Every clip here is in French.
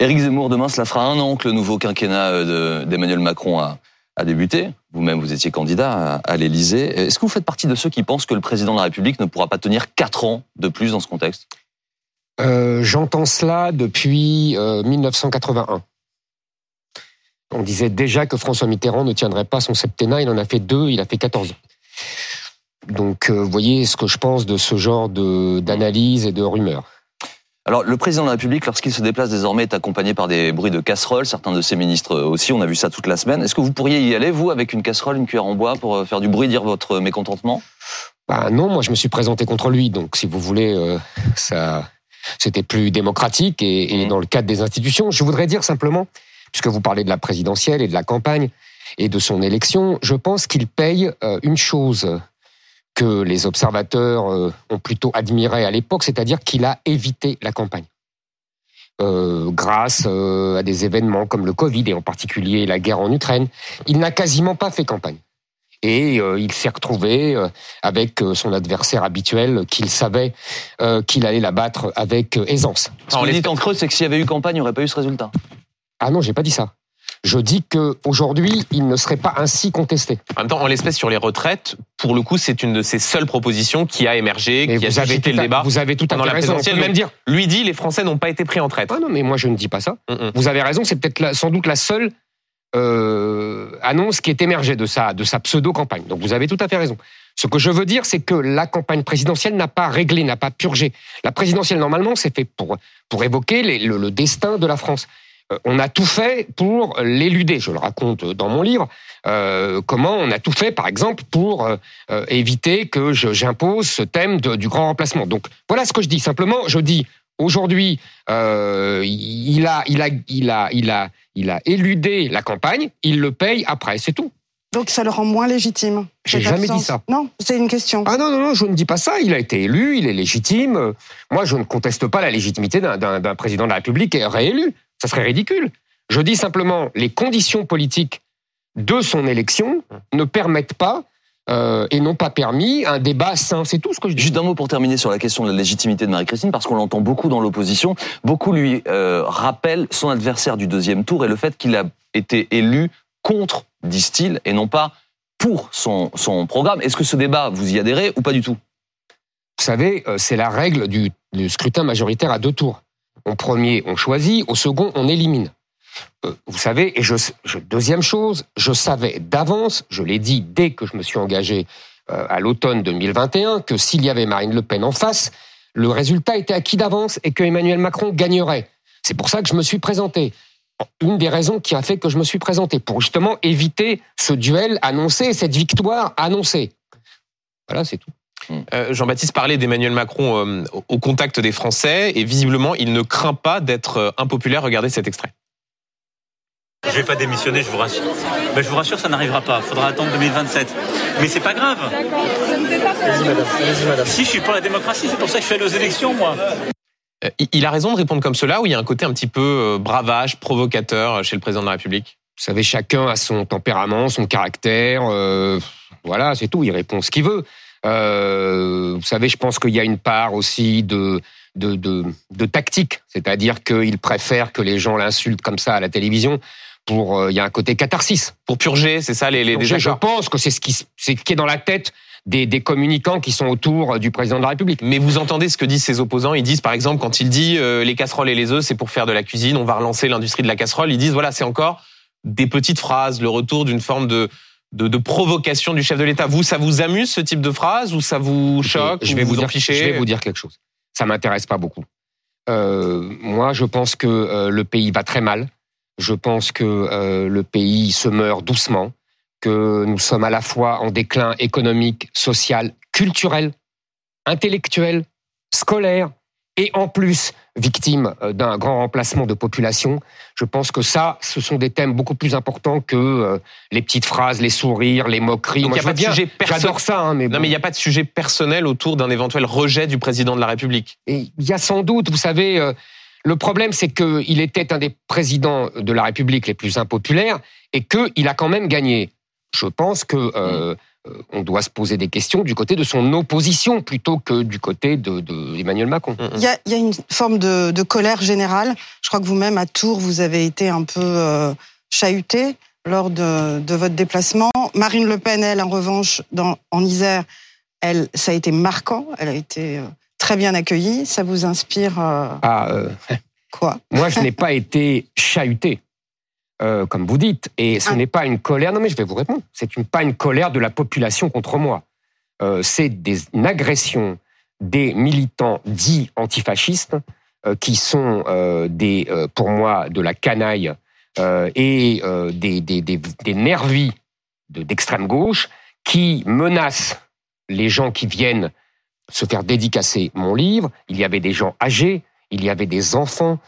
Éric Zemmour, demain, cela fera un an que le nouveau quinquennat euh, d'Emmanuel Macron a, débuté. Vous-même, vous étiez candidat à, l'Élysée. Est-ce que vous faites partie de ceux qui pensent que le président de la République ne pourra pas tenir quatre ans de plus dans ce contexte? Euh, J'entends cela depuis 1981. Euh, On disait déjà que François Mitterrand ne tiendrait pas son septennat. Il en a fait deux, il a fait 14 ans. Donc, vous voyez ce que je pense de ce genre d'analyse et de rumeurs. Alors, le président de la République, lorsqu'il se déplace désormais, est accompagné par des bruits de casseroles. Certains de ses ministres aussi, on a vu ça toute la semaine. Est-ce que vous pourriez y aller, vous, avec une casserole, une cuillère en bois, pour euh, faire du bruit, dire votre mécontentement? Bah non, moi je me suis présenté contre lui, donc si vous voulez, euh, ça, c'était plus démocratique et, mmh. dans le cadre des institutions. Je voudrais dire simplement, puisque vous parlez de la présidentielle et de la campagne et de son élection, je pense qu'il paye euh, une chose que les observateurs euh, ont plutôt admiré à l'époque, c'est-à-dire qu'il a évité la campagne. Euh, grâce euh, à des événements comme le Covid et en particulier la guerre en Ukraine, il n'a quasiment pas fait campagne. Et il s'est retrouvé avec son adversaire habituel qu'il savait qu'il allait la battre avec aisance. Ce que dit en creux, c'est que s'il y avait eu campagne, il n'y aurait pas eu ce résultat. Ah non, j'ai pas dit ça. Je dis qu'aujourd'hui, il ne serait pas ainsi contesté. En même temps, en l'espèce sur les retraites, pour le coup, c'est une de ses seules propositions qui a émergé, qui a suscité le débat. Vous avez tout à fait raison. On peut même dire. Lui dit, les Français n'ont pas été pris en traite. Ah non, mais moi je ne dis pas ça. Mm, mm. Vous avez raison. C'est peut-être sans doute la seule euh, annonce qui est émergée de sa de sa pseudo campagne. Donc vous avez tout à fait raison. Ce que je veux dire, c'est que la campagne présidentielle n'a pas réglé, n'a pas purgé. La présidentielle, normalement, c'est fait pour, pour évoquer le, destin de la France. Euh, on a tout fait pour l'éluder. Je le raconte dans mon livre. Euh, comment on a tout fait, par exemple, pour euh, éviter que j'impose ce thème du grand remplacement. Donc voilà ce que je dis. Simplement, je dis aujourd'hui, il a, il a, il a, il a, il a éludé la campagne. Il le paye après. C'est tout. Donc ça le rend moins légitime. J'ai jamais dit ça. Non, c'est une question. Ah non, non, non, je ne dis pas ça. Il a été élu, il est légitime. Moi, je ne conteste pas la légitimité d'un président de la République réélu. Ça serait ridicule. Je dis simplement, les conditions politiques de son élection ne permettent pas euh, et n'ont pas permis un débat sain. C'est tout ce que je dis. Juste un mot pour terminer sur la question de la légitimité de Marie-Christine, parce qu'on l'entend beaucoup dans l'opposition. Beaucoup lui euh, rappellent son adversaire du deuxième tour et le fait qu'il a été élu contre, disent-ils, et non pas pour son, son programme. Est-ce que ce débat, vous y adhérez ou pas du tout? Vous savez, euh, c'est la règle du, du scrutin majoritaire à deux tours. Au premier, on choisit. Au second, on élimine. Euh, vous savez, et deuxième chose, je savais d'avance, je l'ai dit dès que je me suis engagé euh, à l'automne 2021, que s'il y avait Marine Le Pen en face, le résultat était acquis d'avance et que Emmanuel Macron gagnerait. C'est pour ça que je me suis présenté. Une des raisons qui a fait que je me suis présenté, pour justement éviter ce duel annoncé, cette victoire annoncée. Voilà, c'est tout. Euh, Jean-Baptiste parlait d'Emmanuel Macron euh, au contact des Français et visiblement il ne craint pas d'être euh, impopulaire. Regardez cet extrait. Je vais pas démissionner, je vous rassure. Mais je vous rassure, ça n'arrivera pas. Il faudra attendre 2027. Mais c'est pas grave. Si je suis pour la démocratie, c'est pour ça que je fais aux élections, moi. Il a raison de répondre comme cela ou il y a un côté un petit peu bravage, provocateur chez le président de la République Vous savez, chacun a son tempérament, son caractère. voilà, c'est tout. Il répond ce qu'il veut. Euh, vous savez, je pense qu'il y a une part aussi de de, de, de tactique, c'est-à-dire qu'il préfère que les gens l'insultent comme ça à la télévision. Pour, euh, il y a un côté catharsis. Pour purger, c'est ça les, les Je pense que c'est ce qui, c'est qui est dans la tête des, des, communicants qui sont autour du président de la République. Mais vous entendez ce que disent ses opposants Ils disent, par exemple, quand il dit euh, les casseroles et les œufs, c'est pour faire de la cuisine, on va relancer l'industrie de la casserole. Ils disent voilà, c'est encore des petites phrases, le retour d'une forme de de, provocation du chef de l'État. Vous, ça vous amuse ce type de phrase ou ça vous choque Je vais vous, dire, Je vais vous dire quelque chose. Ça m'intéresse pas beaucoup. Euh, moi, je pense que euh, le pays va très mal. Je pense que euh, le pays se meurt doucement, que nous sommes à la fois en déclin économique, social, culturel, intellectuel, scolaire, et en plus victime euh, d'un grand remplacement de population. Je pense que ça, ce sont des thèmes beaucoup plus importants que euh, les petites phrases, les sourires, les moqueries. Donc, Moi, y a pas de sujet J'adore ça, hein, mais non, mais il n'y a pas de sujet personnel autour d'un éventuel rejet du président de la République. Il y a sans doute, vous savez. Euh, le problème, c'est qu'il était un des présidents de la République les plus impopulaires et qu'il a quand même gagné. Je pense que euh, on doit se poser des questions du côté de son opposition plutôt que du côté de, de Emmanuel Macron. Il y a, il y a une forme de, de colère générale. Je crois que vous-même, à Tours, vous avez été un peu euh, chahuté lors de, de votre déplacement. Marine Le Pen, elle, en revanche, dans, en Isère, elle, ça a été marquant. Elle a été euh, très bien accueillie. Ça vous inspire euh, Ah, euh, quoi? moi, je n'ai pas été chahuté, euh, comme vous dites, et ce n'est pas une colère. Non, mais je vais vous répondre. C'est une, pas une colère de la population contre moi. Euh, c'est des, une agression des militants dits antifascistes euh, qui sont des, pour moi, de la canaille et des, des, des, des nervis de- d'extrême gauche qui menacent les gens qui viennent se faire dédicacer mon livre. Il y avait des gens âgés, il y avait des enfants,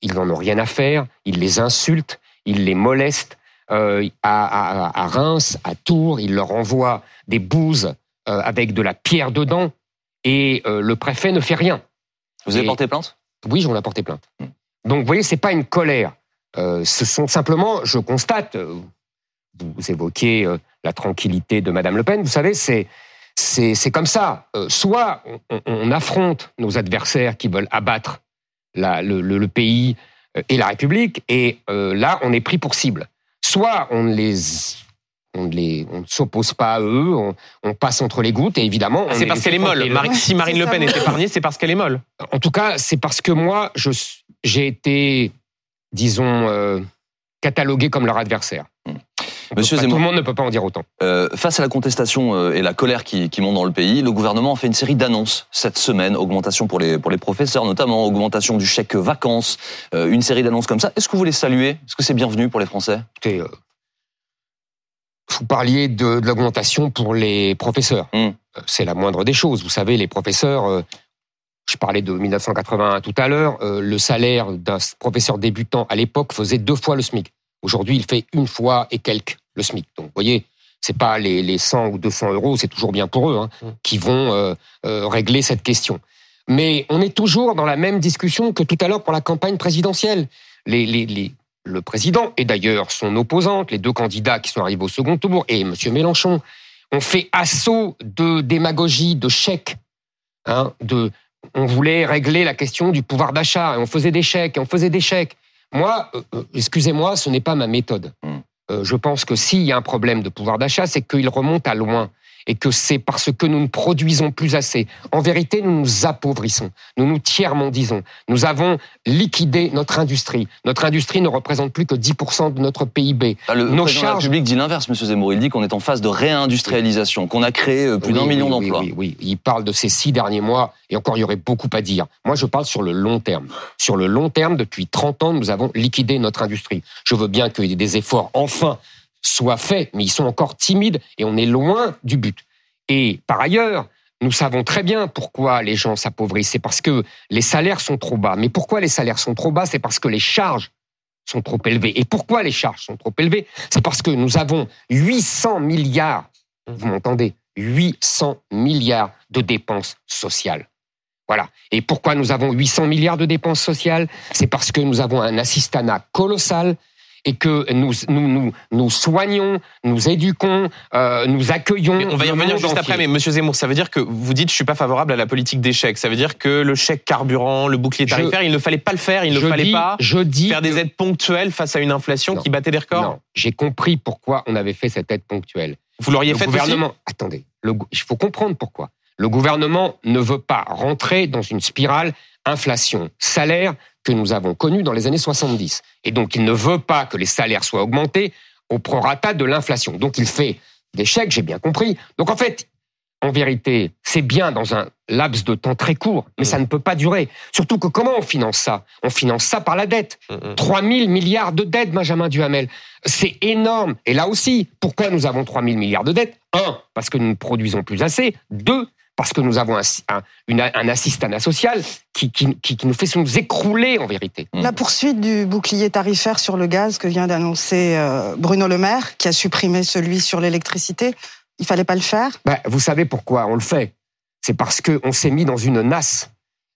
ils n'en ont rien à faire, ils les insultent, ils les molestent. Euh, à, à- à Reims, à Tours, ils leur envoient des bouses euh, avec de la pierre dedans et euh, le préfet ne fait rien. Vous avez porté plainte? Oui, j'en ai porté plainte. Donc, vous voyez, c'est pas une colère. Ce sont simplement, je constate, vous évoquez la tranquillité de Madame Le Pen. Vous savez, c'est c'est comme ça. Soit on, on- on affronte nos adversaires qui veulent abattre la- le, le- le pays et la République, et euh, là, on est pris pour cible. Soit on ne les on ne les on ne s'oppose pas à eux, on, on passe entre les gouttes, et évidemment, on C'est parce qu'elle est molle. Marie- si Marine Le Pen ça. est épargnée, c'est parce qu'elle est molle. En tout cas, c'est parce que moi, je j'ai été, disons, euh, catalogué comme leur adversaire. Monsieur pas- Zemmour. tout le monde ne peut pas en dire autant. Euh, face à la contestation euh, et la colère qui, qui monte dans le pays, le gouvernement a fait une série d'annonces cette semaine, augmentation pour les, pour les professeurs notamment, augmentation du chèque vacances, euh, une série d'annonces comme ça. Est-ce que vous les saluez Est-ce que c'est bienvenu pour les Français? Écoutez, euh, vous parliez de, de l'augmentation pour les professeurs. Mm. Euh, C'est la moindre des choses. Vous savez, les professeurs, euh, je parlais de 1981 tout à l'heure, euh, le salaire d'un professeur débutant à l'époque faisait deux fois le SMIC. Aujourd'hui, il fait une fois et quelques le SMIC. Donc, vous voyez, c'est pas les, les 100 ou 200 euros, c'est toujours bien pour eux, hein, Mm. qui vont euh, euh, régler cette question. Mais on est toujours dans la même discussion que tout à l'heure pour la campagne présidentielle. Les, les, les, le président et d'ailleurs son opposante, les deux candidats qui sont arrivés au second tour, et M. Mélenchon, ont fait assaut de démagogie, de chèques. Hein, de, on voulait régler la question du pouvoir d'achat, et on faisait des chèques, et on faisait des chèques. Moi, euh, euh, excusez-moi, ce n'est pas ma méthode. Euh, je pense que s'il y a un problème de pouvoir d'achat, c'est qu'il remonte à loin et que c'est parce que nous ne produisons plus assez. En vérité, nous nous appauvrissons, nous nous tiers-mondisons. Nous avons liquidé notre industrie. Notre industrie ne représente plus que 10% de notre PIB. Ah, Le Nos président de la charges- République dit l'inverse, Monsieur Zemmour. Il dit qu'on est en phase de réindustrialisation, qu'on a créé euh, plus Oui, d'un million oui, d'emplois. Oui, oui, il parle de ces six derniers mois, et encore, il y aurait beaucoup à dire. Moi, je parle sur le long terme. Sur le long terme, depuis 30 ans, nous avons liquidé notre industrie. Je veux bien que des efforts, enfin, soient faits, mais ils sont encore timides, et on est loin du but. Et par ailleurs, nous savons très bien pourquoi les gens s'appauvrissent. C'est parce que les salaires sont trop bas. Mais pourquoi les salaires sont trop bas? C'est parce que les charges sont trop élevées. Et pourquoi les charges sont trop élevées? C'est parce que nous avons 800 milliards, vous m'entendez? 800 milliards de dépenses sociales. Voilà. Et pourquoi nous avons 800 milliards de dépenses sociales? C'est parce que nous avons un assistanat colossal et que nous nous nous, nous soignons, nous éduquons, euh, nous accueillons. Mais on va y revenir juste entier. après, mais Monsieur Zemmour, ça veut dire que vous dites je suis pas favorable à la politique des chèques. Ça veut dire que le chèque carburant, le bouclier Je- tarifaire, il ne fallait pas le faire, il ne fallait dis, pas je dis faire des aides ponctuelles face à une inflation Non. qui battait des records. Non, j'ai compris pourquoi on avait fait cette aide ponctuelle. Vous l'auriez fait gouvernement, attendez, le il faut comprendre pourquoi. Le gouvernement ne veut pas rentrer dans une spirale inflation-salaire que nous avons connue dans les années 70. Et donc, il ne veut pas que les salaires soient augmentés au prorata de l'inflation. Donc, il fait des chèques, j'ai bien compris. Donc, en fait, en vérité, c'est bien dans un laps de temps très court, mais ça ne peut pas durer. Surtout que comment on finance ça? On finance ça par la dette. aussi. Mm, mm. 3 000 milliards de dettes, Benjamin Duhamel. C'est énorme. Et là aussi, pourquoi nous avons 3 000 milliards de dettes? Un, parce que nous ne produisons plus assez. Deux, parce que nous avons un, un, une- un assistanat social qui, qui, qui, qui nous fait nous écrouler en vérité. La poursuite du bouclier tarifaire sur le gaz que vient d'annoncer euh, Bruno Le Maire, qui a supprimé celui sur l'électricité, il fallait pas le faire? Ben, vous savez pourquoi on le fait C'est parce qu'on s'est mis dans une nasse.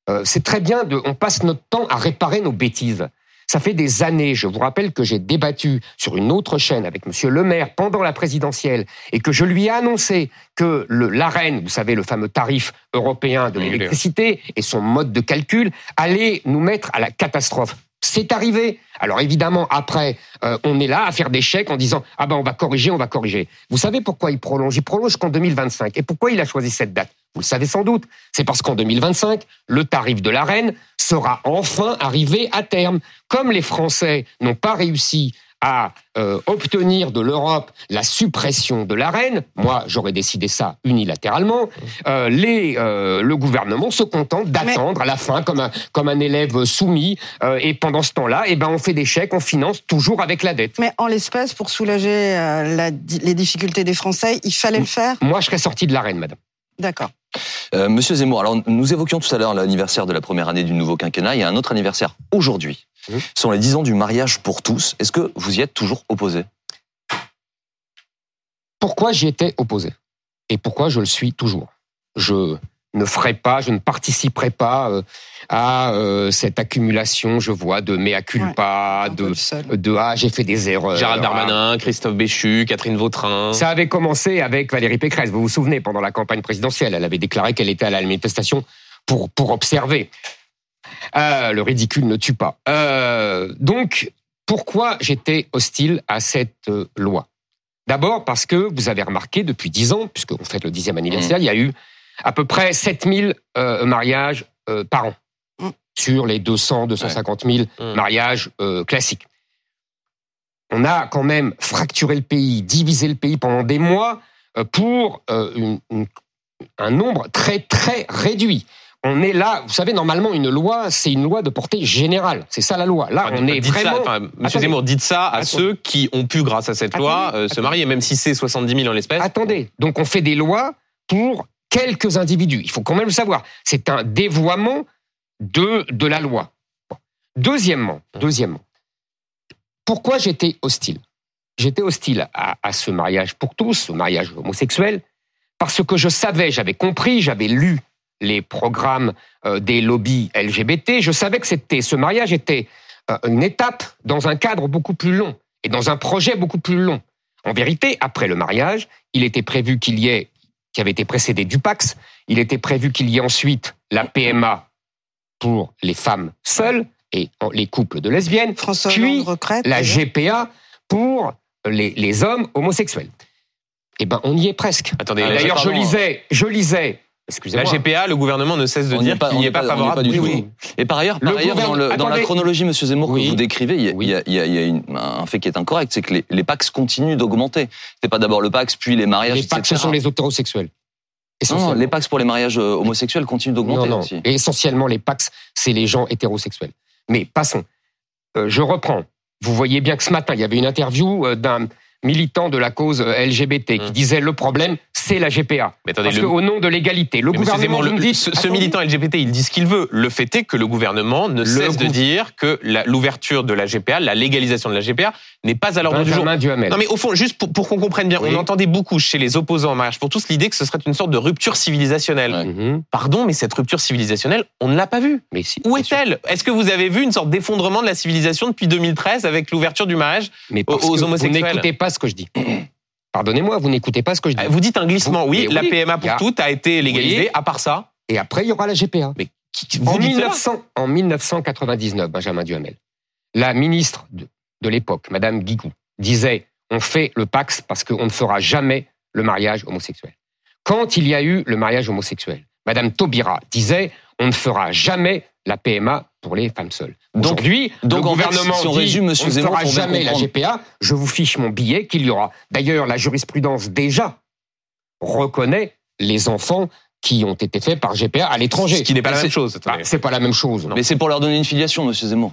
Euh, c'est très bien, de, on passe notre temps à réparer nos bêtises. Ça fait des années, je vous rappelle que j'ai débattu sur une autre chaîne avec Monsieur Le Maire pendant la présidentielle et que je lui ai annoncé que l'AREN, vous savez, le fameux tarif européen de l'électricité et son mode de calcul allait nous mettre à la catastrophe. C'est arrivé. Alors évidemment, après, euh, on est là à faire des chèques en disant ah ben on va corriger, on va corriger. Vous savez pourquoi il prolonge? Il prolonge jusqu'en 2025. Et pourquoi il a choisi cette date? Vous le savez sans doute. C'est parce qu'en 2025, le tarif de l'AREN sera enfin arrivé à terme. Comme les Français n'ont pas réussi à euh, obtenir de l'Europe la suppression de l'AREN, moi j'aurais décidé ça unilatéralement, euh, les, euh, le gouvernement se contente d'attendre à la fin comme un, comme un élève soumis, et pendant ce temps-là, eh ben, on fait des chèques, on finance toujours avec la dette. Mais en l'espèce, pour soulager la les difficultés des Français, il fallait le faire? Moi je serais sorti de l'AREN, madame. D'accord. Euh, Monsieur Zemmour, alors nous évoquions tout à l'heure l'anniversaire de la première année du nouveau quinquennat. Il y a un autre anniversaire aujourd'hui. Ce sont les 10 ans du mariage pour tous. Est-ce que vous y êtes toujours opposé? Pourquoi j'y étais opposé? Et pourquoi je le suis toujours? Je ne ferai pas, je ne participerai pas euh, à euh, cette accumulation, je vois, de mea culpa, de, de ah, j'ai fait des erreurs. Gérald Ah, Darmanin, Christophe Béchu, Catherine Vautrin. Ça avait commencé avec Valérie Pécresse. Vous vous souvenez, pendant la campagne présidentielle, elle avait déclaré qu'elle était à la manifestation pour, pour observer. Euh, le ridicule ne tue pas. Euh, donc, pourquoi j'étais hostile à cette loi? D'abord parce que vous avez remarqué, depuis dix ans, puisqu'on fête le dixième anniversaire, il y a eu à peu près 7000 euh, mariages euh, par an Mm. sur les 200, 250 000 Mm. mariages euh, classiques. On a quand même fracturé le pays, divisé le pays pendant des mois euh, pour euh, une- une- un nombre très très réduit. On est là, vous savez, normalement, une loi, c'est une loi de portée générale. C'est ça la loi. Là, Enfin, on est dites ça, vraiment. enfin, Monsieur. Zemmour, dites ça à Attendez. ceux qui ont pu, grâce à cette loi, euh, se marier, même si c'est 70 000 en l'espèce. Attendez, donc on fait des lois pour quelques individus. Il faut quand même le savoir. C'est un dévoiement de, de la loi. Deuxièmement, deuxièmement, pourquoi j'étais hostile? J'étais hostile à, à ce mariage pour tous, au mariage homosexuel, parce que je savais, j'avais compris, j'avais lu les programmes euh, des lobbies LGBT, je savais que c'était ce mariage était euh, une étape dans un cadre beaucoup plus long et dans un projet beaucoup plus long. En vérité, après le mariage, il était prévu qu'il y ait, qui avait été précédé du Pax, il était prévu qu'il y ait ensuite la PMA pour les femmes seules et les couples de lesbiennes, François Puis, retraite. la. GPA pour les, les hommes homosexuels. Eh ben, on y est presque. Attendez, Ah, la, D'ailleurs, je pardon. lisais, je lisais, la. GPA, le gouvernement ne cesse de On dire qu'il n'y n'est est pas, favorable. pas du Oui, tout. oui. Et par ailleurs, Le par ailleurs dans, gouverne- le- dans la chronologie, Monsieur Zemmour, Oui. que vous décrivez, il y a, Oui. il y a- il y a- il y a une- un fait qui est incorrect, c'est que les, les Pax continuent d'augmenter. C'est pas d'abord le Pax, puis les mariages, Les Pax, ce etc. sont les hétérosexuels. Non, les Pax pour les mariages euh, homosexuels continuent d'augmenter Non, non. aussi. Et essentiellement, les Pax, c'est les gens hétérosexuels. Mais passons. Euh, je reprends. Vous voyez bien que ce matin, il y avait une interview euh, d'un militant de la cause euh, LGBT qui Hum. disait le problème, c'est la GPA. Mais attendez, Parce le- qu'au nom de l'égalité, le Mais gouvernement Zemmour, le- dit, ce, ce militant LGBT, il dit ce qu'il veut. Le fait est que le gouvernement ne cesse de dire que l'ouverture de la GPA, la légalisation de la GPA, n'est pas à l'ordre du jour. Duhamel. Non mais au fond, juste pour, pour qu'on comprenne bien, Oui. on entendait beaucoup chez les opposants en mariage pour tous l'idée que ce serait une sorte de rupture civilisationnelle. Ouais. Mhm. Pardon, mais cette rupture civilisationnelle, on ne l'a pas vue. Mais si, Où est-elle? Est-ce que vous avez vu une sorte d'effondrement de la civilisation depuis 2013 avec l'ouverture du mariage Mais aux homosexuels. Vous n'écoutez pas ce que je dis. Pardonnez-moi, vous n'écoutez pas ce que je dis. Vous dites un glissement, Vous- oui, la oui, PMA pour a- toutes a été légalisée, Oui. à part ça. Et après, il y aura la GPA. Mais qui- En, vous dites cela 1900, en 1999, Benjamin Duhamel, la ministre de, de l'époque, Madame Guigou, disait on fait le Pax parce qu'on ne fera jamais le mariage homosexuel. Quand il y a eu le mariage homosexuel, Madame Taubira disait on ne fera jamais la PMA pour les femmes seules. Donc- Aujourd'hui, donc, le en fait, gouvernement si on dit résume, Monsieur on ne fera jamais la. GPA. Je vous fiche mon billet qu'il y aura. D'ailleurs, la jurisprudence déjà reconnaît les enfants qui ont été faits par GPA à l'étranger. Ce qui n'est pas la même chose. Ah, attendez. c'est pas la même chose. Mais c'est pour leur donner une filiation, Monsieur Zemmour.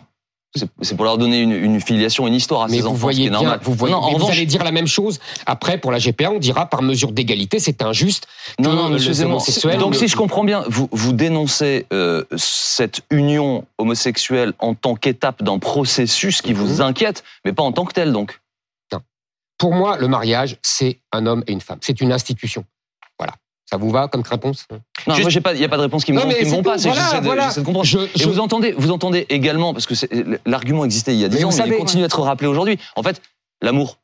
C'est- pour leur donner une, une filiation, une histoire à Mais ces vous enfants, ce qui est bien, normal. vous, voyez, non, en mais vous revanche, allez dire la même chose après pour la GPA. On dira par mesure d'égalité, c'est injuste. Non, non, monsieur Zemmour. homosexuels Donc, si je comprends bien, vous, vous dénoncez euh, cette union homosexuelle en tant qu'étape d'un processus qui vous Mhm. inquiète, mais pas en tant que tel, donc. Pour moi, le mariage, c'est un homme et une femme. C'est une institution. Ça vous va comme réponse? Non, Juste- moi, j'ai pas, il y a pas de réponse qui me, Non, mais qui me pas. voilà, j'essaie de, voilà. j'essaie de comprendre. Je- Et vous entendez, vous entendez également, parce que l'argument existait il y a 10 Mais ans, mais il savez- continue d'être rappelé aujourd'hui. En fait, l'amour,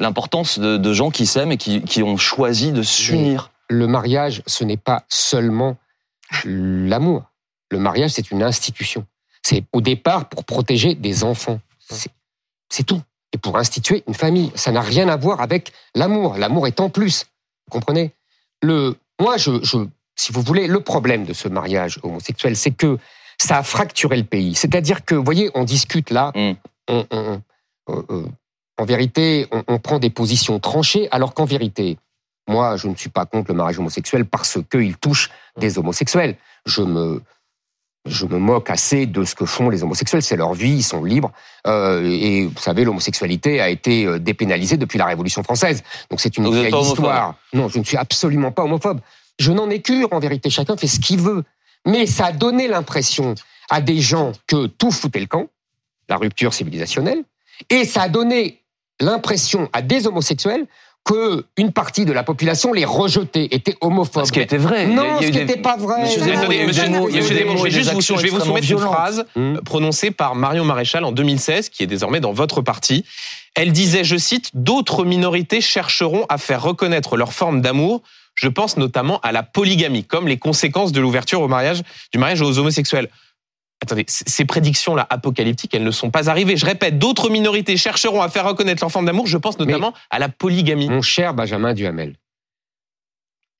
l'importance de, de gens qui s'aiment et qui, qui ont choisi de s'unir. le mariage, ce n'est pas seulement l'amour. Le mariage, c'est une institution. C'est au départ pour protéger des enfants. C'est tout. Et pour instituer une famille. Ça n'a rien à voir avec l'amour. L'amour est en plus. Vous comprenez? Le, Moi, je, je, si vous voulez, le problème de ce mariage homosexuel, c'est que ça a fracturé le pays. C'est-à-dire que, vous voyez, on discute là, Mm. on- on- euh, euh, en vérité, on, on prend des positions tranchées, alors qu'en vérité, moi, je ne suis pas contre le mariage homosexuel parce qu'il touche des homosexuels. Je me, je me moque assez de ce que font les homosexuels. C'est leur vie, ils sont libres. Euh, et vous savez, l'homosexualité a été euh, dépénalisée depuis la Révolution française. Donc c'est une vieille histoire. Non, je ne suis absolument pas homophobe. Je n'en ai cure, en vérité. Chacun fait ce qu'il veut. Mais ça a donné l'impression à des gens que tout foutait le camp, la rupture civilisationnelle, et ça a donné l'impression à des homosexuels que une partie de la population les rejetait, était homophobe. Ce qui était vrai. Non, ce qui n'était pas vrai. Je vais vous, soumettre une phrase Hum. prononcée par Marion Maréchal en 2016, qui est désormais dans votre parti. Elle disait, je cite, D'autres minorités chercheront à faire reconnaître leur forme d'amour. Je pense notamment à la polygamie, comme les conséquences de l'ouverture au mariage, du mariage aux homosexuels. Attendez, ces prédictions-là apocalyptiques, elles ne sont pas arrivées. Je répète, d'autres minorités chercheront à faire reconnaître leur forme d'amour. Je pense notamment à la polygamie. Mon cher Benjamin Duhamel,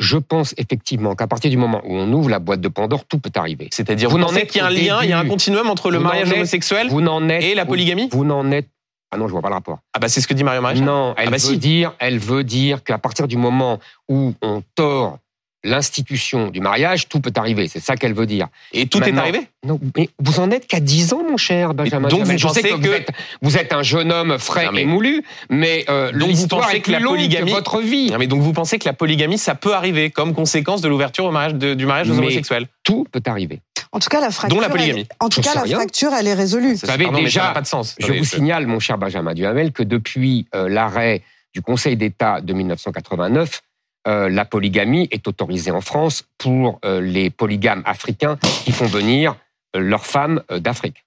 je pense effectivement qu'à partir du moment où on ouvre la boîte de Pandore, tout peut arriver. C'est-à-dire, Vous vous, pensez qu'il y a un lien, il y a un continuum entre le Vous mariage êtes- homosexuel Vous n'en êtes et la polygamie Vous n'en êtes ah non, je vois pas le rapport. Ah bah c'est ce que dit Marion Maréchal. Non, elle Ah bah veut si. dire, elle veut dire qu'à partir du moment où on tord l'institution du mariage, tout peut arriver. C'est ça qu'elle veut dire. Et tout est arrivé Non, mais vous en êtes qu'à 10 ans, mon cher Benjamin. donc Duhamel. vous Je sais pensez que, que- vous, êtes, vous êtes un jeune homme frais Non, mais- et moulu, mais euh, l'histoire pensez est que plus la longue polygamie- que votre vie. Non, mais donc vous pensez que la polygamie, ça peut arriver comme conséquence de l'ouverture au mariage de- du mariage aux Mais- homosexuels Tout peut arriver. En tout cas, la fracture. Dont la polygamie. elle- en tout cas, la rien. fracture, elle est résolue. Vous savez, Pardon, déjà, ça n'a pas de sens. Je vous signale, mon cher Benjamin Duhamel, que depuis euh, l'arrêt du Conseil d'État de 1989, euh, la polygamie est autorisée en France pour euh, les polygames africains qui font venir euh, leurs femmes d'Afrique.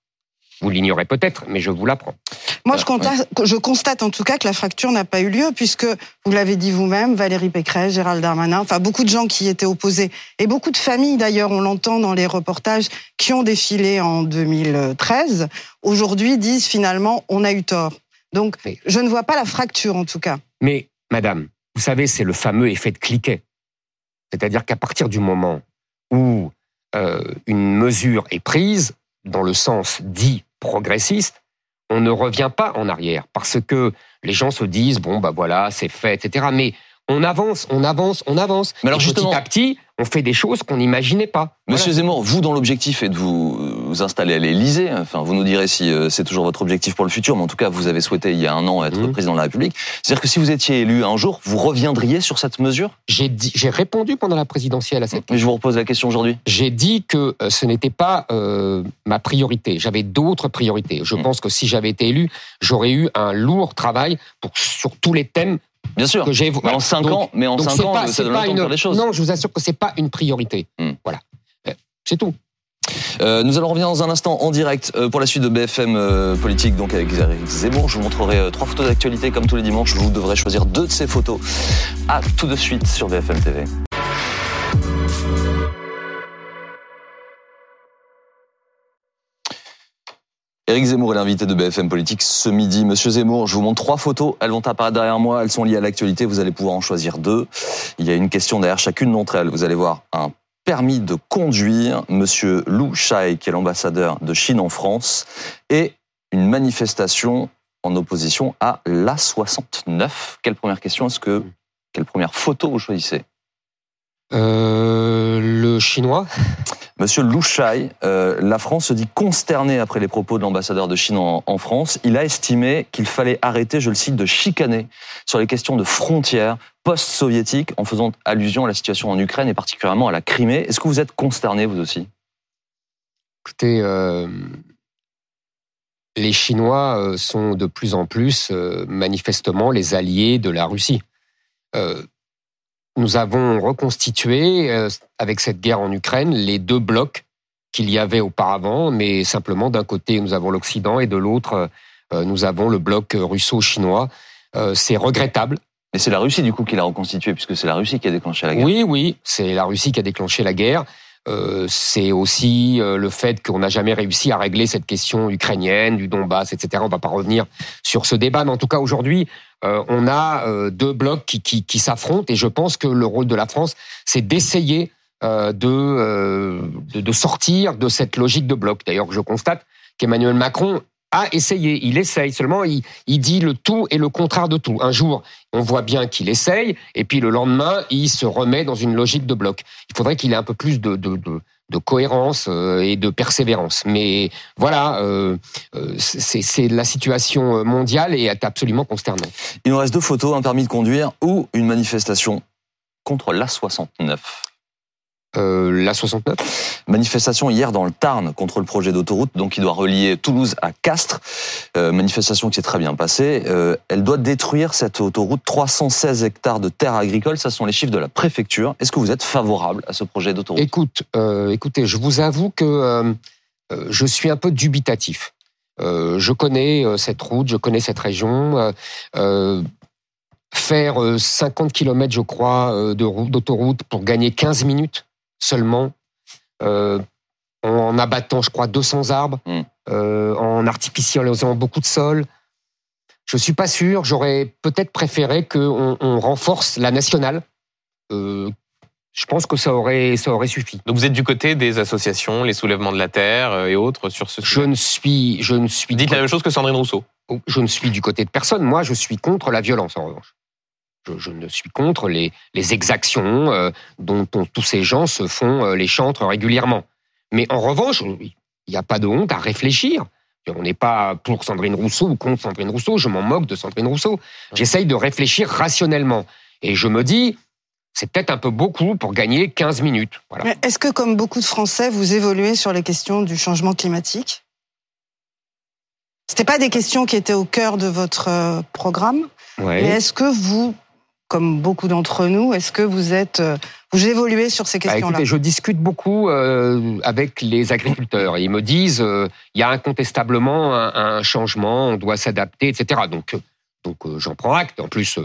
Vous l'ignorez peut-être, mais je vous l'apprends. Moi, je constate, je constate en tout cas que la fracture n'a pas eu lieu, puisque vous l'avez dit vous-même, Valérie Pécresse, Gérald Darmanin, enfin beaucoup de gens qui étaient opposés, et beaucoup de familles d'ailleurs, on l'entend dans les reportages, qui ont défilé en 2013, aujourd'hui disent finalement on a eu tort. Donc, Mais- je ne vois pas la fracture en tout cas. Mais, madame, vous savez, c'est le fameux effet de cliquet. C'est-à-dire qu'à partir du moment où euh, une mesure est prise, dans le sens dit progressiste, on ne revient pas en arrière parce que les gens se disent bon bah voilà c'est fait etc. Mais on avance, on avance, on avance. Mais alors Et justement- petit à petit, on fait des choses qu'on n'imaginait pas. Monsieur Zemmour, vous, dans l'objectif est de vous, vous installer à l'Élysée, enfin, vous nous direz si euh, c'est toujours votre objectif pour le futur, mais en tout cas, vous avez souhaité il y a un an être Mhm. président de la République. C'est-à-dire que si vous étiez élu un jour, vous reviendriez sur cette mesure? J'ai dit, j'ai répondu pendant la présidentielle à cette Mais je vous repose la question aujourd'hui. j'ai dit que euh, ce n'était pas euh, ma priorité. J'avais d'autres priorités. Je Mm. pense que si j'avais été élu, j'aurais eu un lourd travail pour, sur tous les thèmes Bien sûr. que j'ai. Mais en cinq Donc- ans, mais en donc cinq c'est ans, pas, ça donne pas le temps de une. faire les choses. Non, je vous assure que c'est pas une priorité. Mm. Voilà, Euh, c'est tout. Euh, nous allons revenir dans un instant en direct euh, pour la suite de BFM euh, Politique, donc avec Eric Zemmour. Je vous montrerai euh, trois photos d'actualité comme tous les dimanches. Vous devrez choisir deux de ces photos. À tout de suite sur BFM TV. Éric Zemmour est l'invité de BFM Politique ce midi. Monsieur Zemmour, je vous montre trois photos. Elles vont apparaître derrière moi. Elles sont liées à l'actualité. Vous allez pouvoir en choisir deux. Il y a une question derrière chacune d'entre elles. Vous allez voir un permis de conduire, Monsieur Lou Shai, qui est l'ambassadeur de Chine en France, et une manifestation en opposition à l'A69. Quelle première question est-ce que, quelle première photo vous choisissez? Euh, le chinois. Monsieur Lou Shai, euh, la France se dit consternée après les propos de l'ambassadeur de Chine en, en France. Il a estimé qu'il fallait arrêter, je le cite, de chicaner sur les questions de frontières post-soviétiques en faisant allusion à la situation en Ukraine et particulièrement à la Crimée. Est-ce que vous êtes consterné, vous aussi? Écoutez, euh, les Chinois euh, sont de plus en plus manifestement les alliés de la Russie. Nous avons reconstitué, euh, avec cette guerre en Ukraine, les deux blocs qu'il y avait auparavant, mais simplement d'un côté, nous avons l'Occident et de l'autre, euh, nous avons le bloc russo-chinois. Euh, c'est regrettable. Et c'est la Russie, du coup, qui l'a reconstitué, puisque c'est la Russie qui a déclenché la guerre. Oui, oui, c'est la Russie qui a déclenché la guerre. Euh, c'est aussi euh, le fait qu'on n'a jamais réussi à régler cette question ukrainienne, du Donbass, etc. On va pas revenir sur ce débat, mais en tout cas aujourd'hui, euh, on a deux blocs qui, qui, qui s'affrontent, et je pense que le rôle de la France, c'est d'essayer de, de, de sortir de cette logique de bloc. D'ailleurs, je constate qu'Emmanuel Macron a essayé, il essaye seulement, il, il, dit le tout et le contraire de tout. Un jour, on voit bien qu'il essaye, et puis le lendemain, il se remet dans une logique de bloc. Il faudrait qu'il ait un peu plus de, de, de, cohérence euh, et de persévérance. Mais voilà, euh, euh c'est la situation mondiale et est absolument consternante. Il nous reste deux photos, un permis de conduire ou une manifestation contre l'A69 euh, la 69. Manifestation hier dans le Tarn contre le projet d'autoroute, donc qui doit relier Toulouse à Castres. Euh, manifestation qui s'est très bien passée. Euh, elle doit détruire cette autoroute 316 hectares de terres agricoles. Ça sont les chiffres de la préfecture. Est-ce que vous êtes favorable à ce projet d'autoroute? Écoute, euh, écoutez, je vous avoue que euh, je suis un peu dubitatif. je connais cette route, je connais cette région. faire 50 km, je crois, d'autoroute pour gagner 15 minutes seulement, euh, en abattant, je crois, 200 arbres, mm. euh, en artificialisant beaucoup de sol. Je suis pas sûr. J'aurais peut-être préféré qu'on on renforce la nationale. Euh, je pense que ça aurait, ça aurait suffi. Donc vous êtes du côté des associations, les soulèvements de la terre euh, et autres sur ce sujet. Je ne suis, je ne suis. Dites la même chose que Sandrine Rousseau. Je ne suis du côté de personne. Moi, je suis contre la violence en revanche. Je, ne suis contre les, exactions euh, dont, tous ces gens se font euh, les chantres régulièrement. Mais en revanche, il n'y a pas de honte à réfléchir. On n'est pas pour Sandrine Rousseau ou contre Sandrine Rousseau. Je m'en moque de Sandrine Rousseau. J'essaye de réfléchir rationnellement. Et je me dis, c'est peut-être un peu beaucoup pour gagner 15 minutes. Est-ce que, comme beaucoup de Français, vous évoluez sur les questions du changement climatique? C'était pas des questions qui étaient au cœur de votre euh, programme. Mais est-ce que vous comme beaucoup d'entre nous. Est-ce que vous êtes, euh, vous évoluez sur ces bah, questions-là? Je discute beaucoup euh, avec les agriculteurs. Ils me disent, euh, il y a incontestablement un, changement, on doit s'adapter, etc. Donc, donc j'en prends acte. En plus,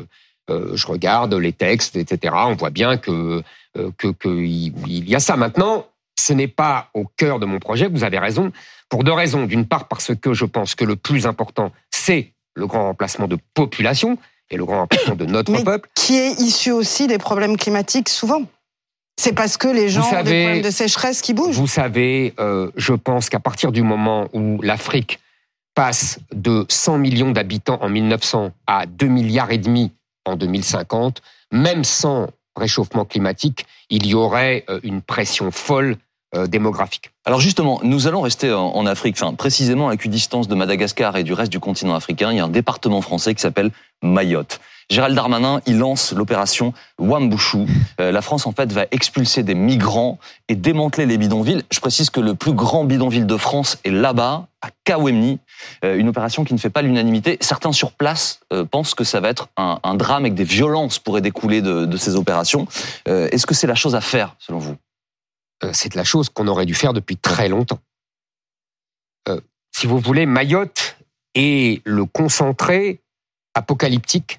je regarde les textes, etc. On voit bien que que qu'il y a ça. Maintenant, ce n'est pas au cœur de mon projet. Vous avez raison. Pour deux raisons. D'une part, parce que je pense que le plus important, c'est le grand remplacement de population et le grand important de notre peuple. Qui est issu aussi des problèmes climatiques souvent? C'est parce que les gens ont des problèmes de sécheresse qui bougent. Vous savez, euh, je pense qu'à partir du moment où l'Afrique passe de 100 millions d'habitants en 1900 à 2 milliards et demi en 2050, même sans réchauffement climatique, il y aurait euh, une pression folle euh, démographique. Alors justement, nous allons rester en, Afrique, enfin précisément à équidistance de Madagascar et du reste du continent africain. Il y a un département français qui s'appelle Mayotte. Gérald Darmanin, il lance l'opération Wambushu. Euh, la France, en fait, va expulser des migrants et démanteler les bidonvilles. Je précise que le plus grand bidonville de France est là-bas, à Kawemni. Euh, une opération qui ne fait pas l'unanimité. Certains sur place pensent que ça va être un, drame et que des violences pourraient découler de, de ces opérations. Est-ce que c'est la chose à faire, selon vous? euh, c'est la chose qu'on aurait dû faire depuis très longtemps. Euh, si vous voulez, Mayotte est le concentré apocalyptique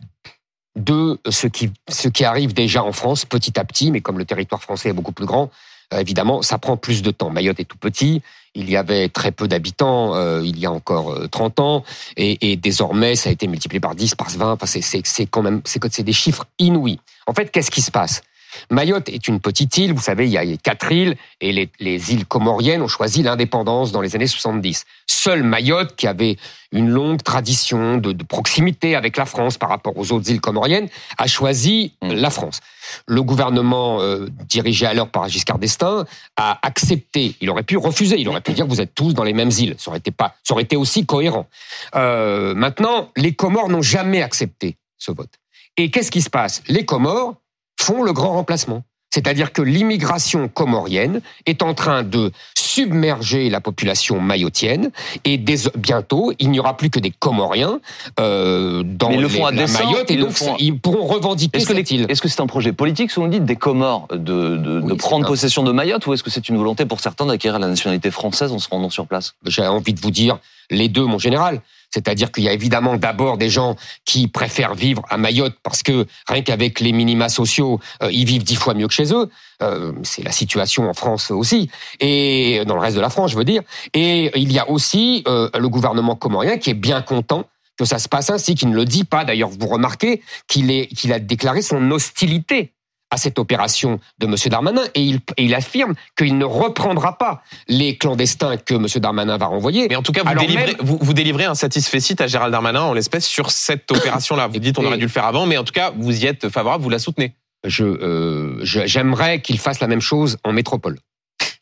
de ce qui, ce qui arrive déjà en France petit à petit, mais comme le territoire français est beaucoup plus grand, euh, évidemment, ça prend plus de temps. Mayotte est tout petit, il y avait très peu d'habitants il y a encore 30 ans, et, désormais, ça a été multiplié par 10, par 20, enfin, c'est quand même, c'est des chiffres inouïs. En fait, qu'est-ce qui se passe? Mayotte est une petite île, vous savez, il y a quatre îles, et les, îles comoriennes ont choisi l'indépendance dans les années 70. Seule Mayotte, qui avait une longue tradition de, proximité avec la France par rapport aux autres îles comoriennes, a choisi mm. la France. Le gouvernement euh, dirigé alors par Giscard d'Estaing a accepté. Il aurait pu refuser. Il aurait pu dire vous êtes tous dans les mêmes îles. Ça aurait été pas. Ça aurait été aussi cohérent. Euh, maintenant, les Comores n'ont jamais accepté ce vote. Et qu'est-ce qui se passe? Les Comores font le grand remplacement. C'est-à-dire que l'immigration comorienne est en train de submerger la population mayotienne et bientôt il n'y aura plus que des Comoriens euh, dans ils le font à la Mayotte et donc font ils pourront revendiquer Est-ce que cette les- île. est-ce que c'est un projet politique, selon dites, des Comores, de, de, de Oui, prendre un- possession de Mayotte, ou est-ce que c'est une volonté pour certains d'acquérir la nationalité française en se rendant sur place? J'ai envie de vous dire les deux, mon général. C'est-à-dire qu'il y a évidemment d'abord des gens qui préfèrent vivre à Mayotte parce que rien qu'avec les minima sociaux, euh, ils vivent dix fois mieux que chez eux. Euh, c'est la situation en France aussi et dans le reste de la France, je veux dire. Et il y a aussi euh, le gouvernement comorien qui est bien content que ça se passe ainsi, qui ne le dit pas. D'ailleurs, vous remarquez qu'il a déclaré son hostilité à cette opération de M. Darmanin et il, et il affirme qu'il ne reprendra pas les clandestins que M. Darmanin va renvoyer. Mais en tout cas, vous, délivrez, même- vous, vous délivrez un satisfait à Gérald Darmanin en l'espèce sur cette opération-là. Vous dites on aurait dû le faire avant, mais en tout cas, vous y êtes favorable, vous la soutenez. je, euh, j'aimerais qu'il fasse la même chose en métropole.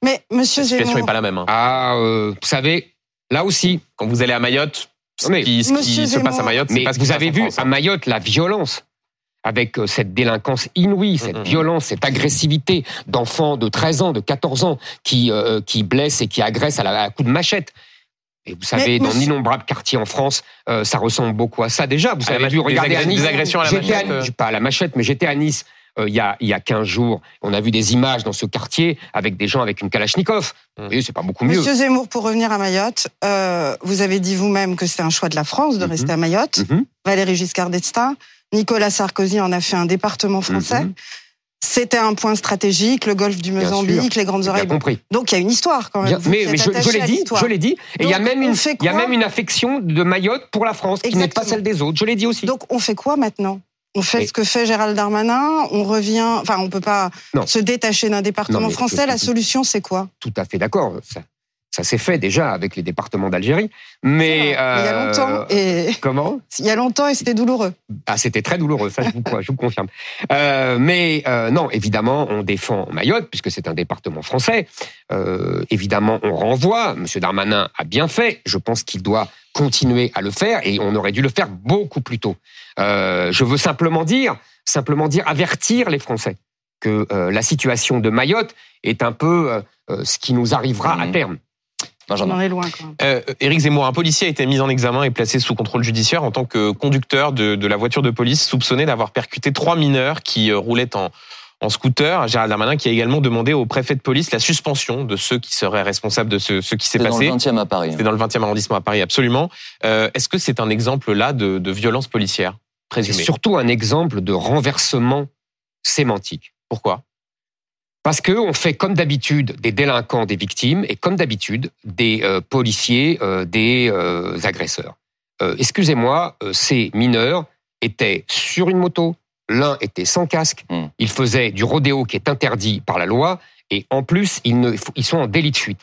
Mais Monsieur La situation n'est pas la même. hein. Ah, euh, vous savez, là aussi, Quand vous allez à Mayotte, ce Mais- qui, ce qui se passe à Mayotte, c'est mais pas ce qui vous se avez vu France, à hein. Mayotte la violence avec euh, cette délinquance inouïe, cette violence, cette agressivité d'enfants de 13 ans, de 14 ans qui euh, qui blessent et qui agressent à la à coups de machette. Et vous savez, Mais dans d'innombrables quartiers en France, euh, ça ressemble beaucoup à ça déjà. Vous À la avez vu, des regardez à Nice. des agressions à la machette, euh. pas à la machette, mais j'étais à Nice euh, il y a il y a 15 jours. On a vu des images dans ce quartier avec des gens avec une Kalachnikov. Vous voyez, c'est pas beaucoup mieux. Monsieur Zemmour, pour revenir à Mayotte, euh, vous avez dit vous-même que c'était un choix de la France de Mhm. rester à Mayotte. Mhm. Valéry Giscard d'Estaing, Nicolas Sarkozy en a fait un département français. Mhm. C'était un point stratégique, le golfe du Mozambique, les grandes oreilles. bien compris. Donc il y a une histoire quand même. Bien, mais je, l'ai dit, je l'ai dit. Et il y a même une, fait il y a quoi même une affection de Mayotte pour la France qui n'est pas celle des autres. Je l'ai dit aussi. Donc on fait quoi maintenant? On fait ce que fait Gérald Darmanin, on revient, enfin on peut pas Non. se détacher d'un département Non, français. La solution c'est quoi? Tout à fait d'accord. Ça, s'est fait déjà avec les départements d'Algérie. Mais Il y a euh, longtemps et Comment? Il y a longtemps et c'était douloureux. Ah, c'était très douloureux, ça je vous, je vous confirme. Euh, mais euh, non, évidemment, on défend Mayotte puisque c'est un département français. Euh, évidemment, on renvoie. Monsieur Darmanin a bien fait. Je pense qu'il doit continuer à le faire et on aurait dû le faire beaucoup plus tôt. Euh, je veux simplement dire, simplement dire, avertir les Français que euh, la situation de Mayotte est un peu euh, euh, ce qui nous arrivera à Mhm. On Benjamin. en est loin quand même. Euh, Éric Zemmour, un policier a été mis en examen et placé sous contrôle judiciaire en tant que conducteur de, de la voiture de police soupçonné d'avoir percuté trois mineurs qui euh, roulaient en, en scooter. Gérald Darmanin qui a également demandé au préfet de police la suspension de ceux qui seraient responsables de ce, ce qui s'est C'est dans passé. le 20e à Paris. C'est dans le 20e arrondissement à Paris, absolument. Euh, Est-ce que c'est un exemple là de, de violence policière C'est présumée surtout un exemple de renversement sémantique. Pourquoi? Parce que on fait comme d'habitude des délinquants des victimes et comme d'habitude des euh, policiers euh, des euh, agresseurs. Euh, Excusez-moi, euh, ces mineurs étaient sur une moto, l'un était sans casque, Hmm. ils faisaient du rodéo qui est interdit par la loi et en plus ils, ne, ils sont en délit de fuite.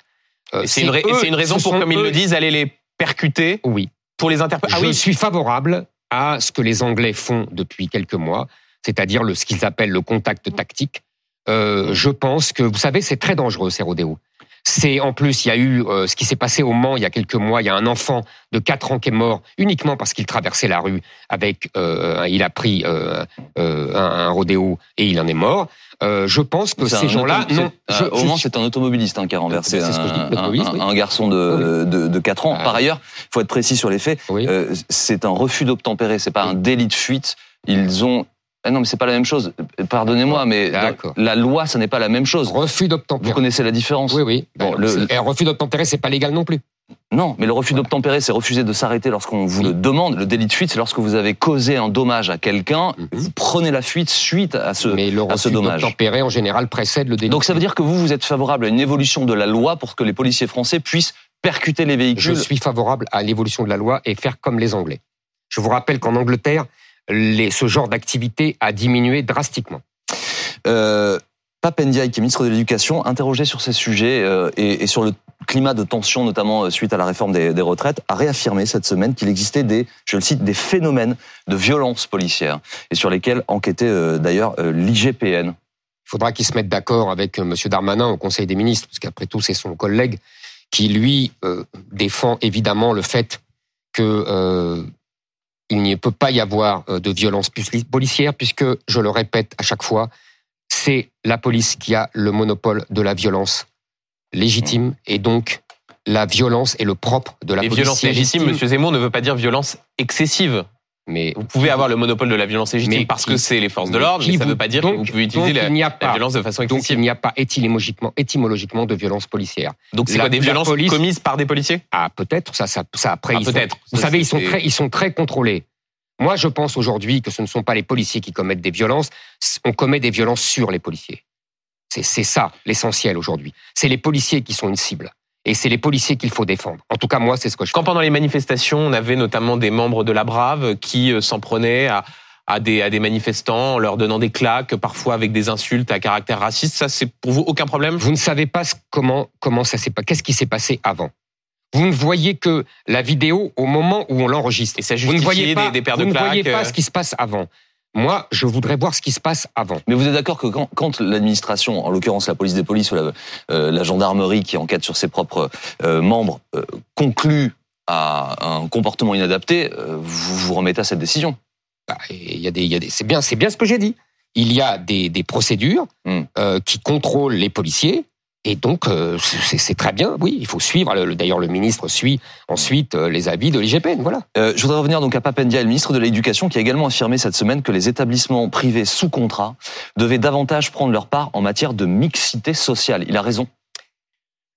Euh, C'est une, raison pour, comme ils le disent, aller les percuter Oui, pour les interpeller. Ah je oui, suis favorable à ce que les Anglais font depuis quelques mois, c'est-à-dire ce qu'ils appellent le contact tactique. Euh, je pense que, vous savez, c'est très dangereux ces rodéos. C'est en plus, il y a eu euh, ce qui s'est passé au Mans il y a quelques mois. Il y a un enfant de 4 ans qui est mort uniquement parce qu'il traversait la rue avec, euh, il a pris euh, un, un rodéo et il en est mort. Je pense que ces gens-là, non. je- au je Mans, c'est un automobiliste hein, qui a renversé dis, un, l'automobiliste, un- oui. un garçon de, de, de 4 ans. Ah. Par ailleurs, il faut être précis sur les faits. Oui. C'est un refus d'obtempérer, c'est pas un délit de fuite. Ils ont. Ah non, mais c'est pas la même chose. Pardonnez-moi, mais D'accord. la loi, ça n'est pas la même chose. refus Vous d'obtempérer. connaissez la différence Oui, oui. Bon, Ben, le- c'est- et un refus d'obtempérer, c'est pas légal non plus. Non, mais le refus d'obtempérer, c'est refuser de s'arrêter lorsqu'on vous Oui. le demande. Le délit de fuite, c'est lorsque vous avez causé un dommage à quelqu'un, Mhm. vous prenez la fuite suite à ce. Mais le à ce refus dommage. d'obtempérer, en général, précède le délit. Donc ça veut dire que vous, vous êtes favorable à une évolution de la loi pour que les policiers français puissent percuter les Je véhicules. suis favorable à l'évolution de la loi et faire comme les Anglais. Je vous rappelle qu'en Angleterre, les, ce genre d'activité a diminué drastiquement. Euh, Pape Ndiaye, qui est ministre de l'Éducation, interrogé sur ces sujets euh, et, et sur le climat de tension, notamment euh, suite à la réforme des, des retraites, a réaffirmé cette semaine qu'il existait des, je le cite, des phénomènes de violence policière et sur lesquels enquêtait euh, d'ailleurs l'IGPN. Il faudra qu'il se mette d'accord avec M. Darmanin au Conseil des ministres, parce qu'après tout, c'est son collègue qui, lui, défend évidemment le fait que il ne peut pas y avoir euh, de violence policière, puisque, je le répète à chaque fois, c'est la police qui a le monopole de la violence légitime et donc la violence est le propre de la Et police. violence légitime, Monsieur Zemmour, ne veut pas dire violence excessive. Mais Vous pouvez avoir le monopole de la violence légitime Mais parce que c'est les forces de l'ordre, mais ça ne veut pas dire donc- que vous pouvez utiliser donc la, il pas- violence de façon donc excessive. il n'y a pas étymologiquement, étymologiquement de violence policière. Donc c'est quoi des violences police- commises par des policiers? Ah, peut-être, ça, ça, ça après. Ah, peut-être. Vous Ça, savez, ils sont très, ils sont très contrôlés. Moi, je pense aujourd'hui que ce ne sont pas les policiers qui commettent des violences, on commet des violences sur les policiers. C'est ça l'essentiel aujourd'hui. C'est les policiers qui sont une cible. Et c'est les policiers qu'il faut défendre. En tout cas, moi, c'est ce que je Quand pendant les manifestations, on avait notamment des membres de la Brave qui euh, s'en prenaient à, à, des, à des manifestants en leur donnant des claques, parfois avec des insultes à caractère raciste, ça c'est pour vous aucun problème? Vous ne savez pas comment, comment ça s'est pas, qu'est-ce qui s'est passé avant? Vous ne voyez que la vidéo au moment où on l'enregistre. Et ça Vous ne voyez justifiait pas, des, des paires vous de ne voyez claques pas euh, ce qui se passe avant. Moi, je voudrais voir ce qui se passe avant. Mais vous êtes d'accord que quand, quand l'administration, en l'occurrence la police des polices ou la, euh, la gendarmerie qui enquête sur ses propres euh, membres, euh, conclut à un comportement inadapté, vous vous remettez à cette décision Bah, y a des, y a des, c'est bien, bien ce que j'ai dit. Il y a des, des procédures Hmm. qui contrôlent les policiers. Et donc, euh, c'est très bien, oui, il faut suivre. Le- le- D'ailleurs, le ministre suit ensuite euh, les avis de l'IGPN, voilà. Euh, je voudrais revenir donc à Papendia, le ministre de l'Éducation, qui a également affirmé cette semaine que les établissements privés sous contrat devaient davantage prendre leur part en matière de mixité sociale. Il a raison.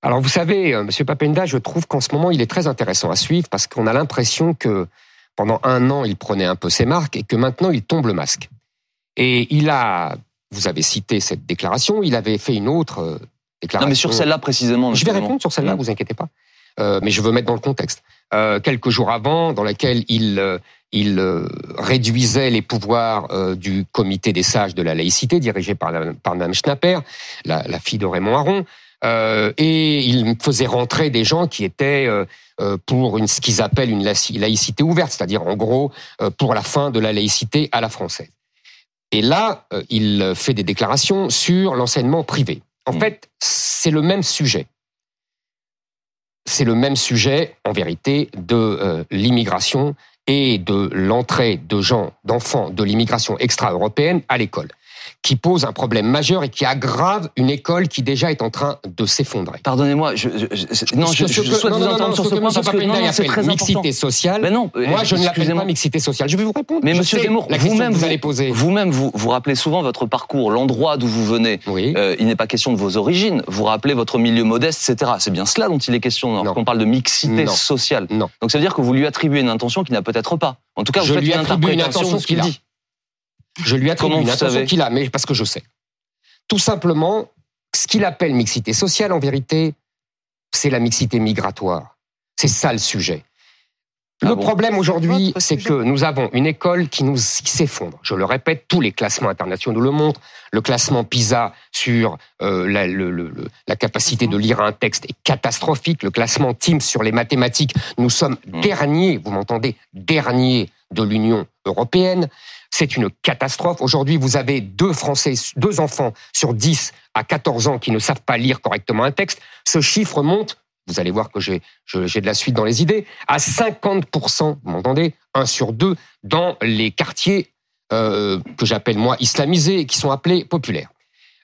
Alors, vous savez, Monsieur Papenda, je trouve qu'en ce moment, il est très intéressant à suivre parce qu'on a l'impression que pendant un an, il prenait un peu ses marques et que maintenant, il tombe le masque. Et il a, vous avez cité cette déclaration, il avait fait une autre déclaration. Non, mais sur celle-là précisément. Je vais répondre sur celle-là, Mm. vous inquiétez pas. Euh, mais je veux mettre dans le contexte. Euh, quelques jours avant, dans laquelle il, euh, il réduisait les pouvoirs du comité des sages de la laïcité, dirigé par, la, par Mme Schnapper, la, la fille de Raymond Aron, et il faisait rentrer des gens qui étaient pour une, ce qu'ils appellent une laïci- laïcité ouverte, c'est-à-dire en gros pour la fin de la laïcité à la française. Et là, il fait des déclarations sur l'enseignement privé. En Mm. fait, c'est le même sujet. C'est le même sujet, en vérité, de euh, l'immigration et de l'entrée de gens, d'enfants de l'immigration extra-européenne à l'école, qui pose un problème majeur et qui aggrave une école qui déjà est en train de s'effondrer. Pardonnez-moi, je, je- je- non, je, je souhaite vous entendre sur ce point parce que non, c'est très mixité sociale. Mais non, Moi, je ne l'appelle pas mixité sociale. Je vais vous répondre. Mais Monsieur Zemmour, vous-même, vous allez poser. vous-même, vous, vous rappelez souvent votre parcours, l'endroit d'où vous venez. Oui. Euh, il n'est pas question de vos origines. Vous rappelez votre milieu modeste, etc. C'est bien cela dont il est question Non. lorsqu'on parle de mixité sociale. Non. Donc ça veut dire que vous lui attribuez une intention qui n'a peut-être pas. En tout cas, vous Je faites lui une attribue une interprétation intention de ce qu'il qu'il dit. Je lui attribue Comment une vous attention savez qu'il a, mais parce que je sais. Tout simplement, ce qu'il appelle mixité sociale, en vérité, c'est la mixité migratoire. C'est ça le sujet. Ah le bon problème aujourd'hui, c'est que nous avons une école qui nous s'effondre. Je le répète, tous les classements internationaux le montrent. Le classement PISA sur euh, la, le- le- le- la capacité de lire un texte est catastrophique. Le classement TIMSS sur les mathématiques, nous sommes Mm. derniers, vous m'entendez, derniers de l'Union européenne. C'est une catastrophe. Aujourd'hui, vous avez deux Français, deux enfants sur 10 à 14 ans qui ne savent pas lire correctement un texte. Ce chiffre monte, vous allez voir que j'ai de la suite dans les idées, à 50%, vous m'entendez, un sur deux, dans les quartiers euh, que j'appelle moi islamisés, et qui sont appelés populaires.